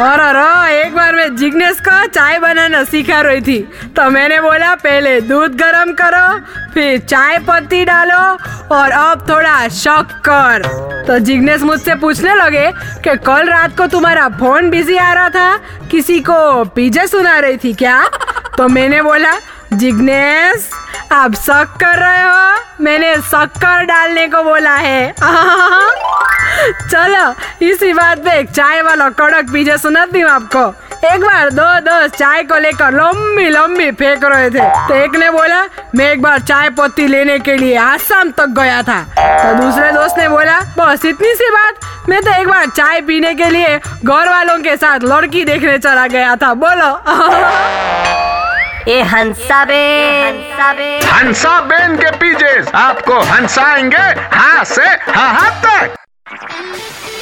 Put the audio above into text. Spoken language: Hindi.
और और एक बार मैं जिग्नेश को चाय बनाना सिखा रही थी। तो मैंने बोला, पहले दूध गरम करो, फिर चाय पत्ती डालो और अब थोड़ा शक्कर तो जिग्नेश मुझसे पूछने लगे कि कल रात को तुम्हारा फ़ोन बिज़ी आ रहा था, किसी को पीजे सुना रही थी क्या? तो मैंने बोला, जिग्नेश, आप शक कर रहे हो? मैंने शक्कर डालने को बोला है। चलो इसी बात पे एक चाय वाला कड़क पीछे सुनाती हूँ आपको। एक बार दो दोस्त चाय को लेकर लंबी लंबी फेंक रहे थे। तो एक ने बोला मैं एक बार चाय पत्ती लेने के लिए आसाम तक गया था। तो दूसरे दोस्त ने बोला बस इतनी सी बात? मैं तो एक बार चाय पीने के लिए घर वालों के साथ लड़की देखने चला गया था। बोलो। ए हंसा बे। हंसा बे हंसा बेन के पीछे आपको हंसाएँगे हाँ से हाँ हाँ तक।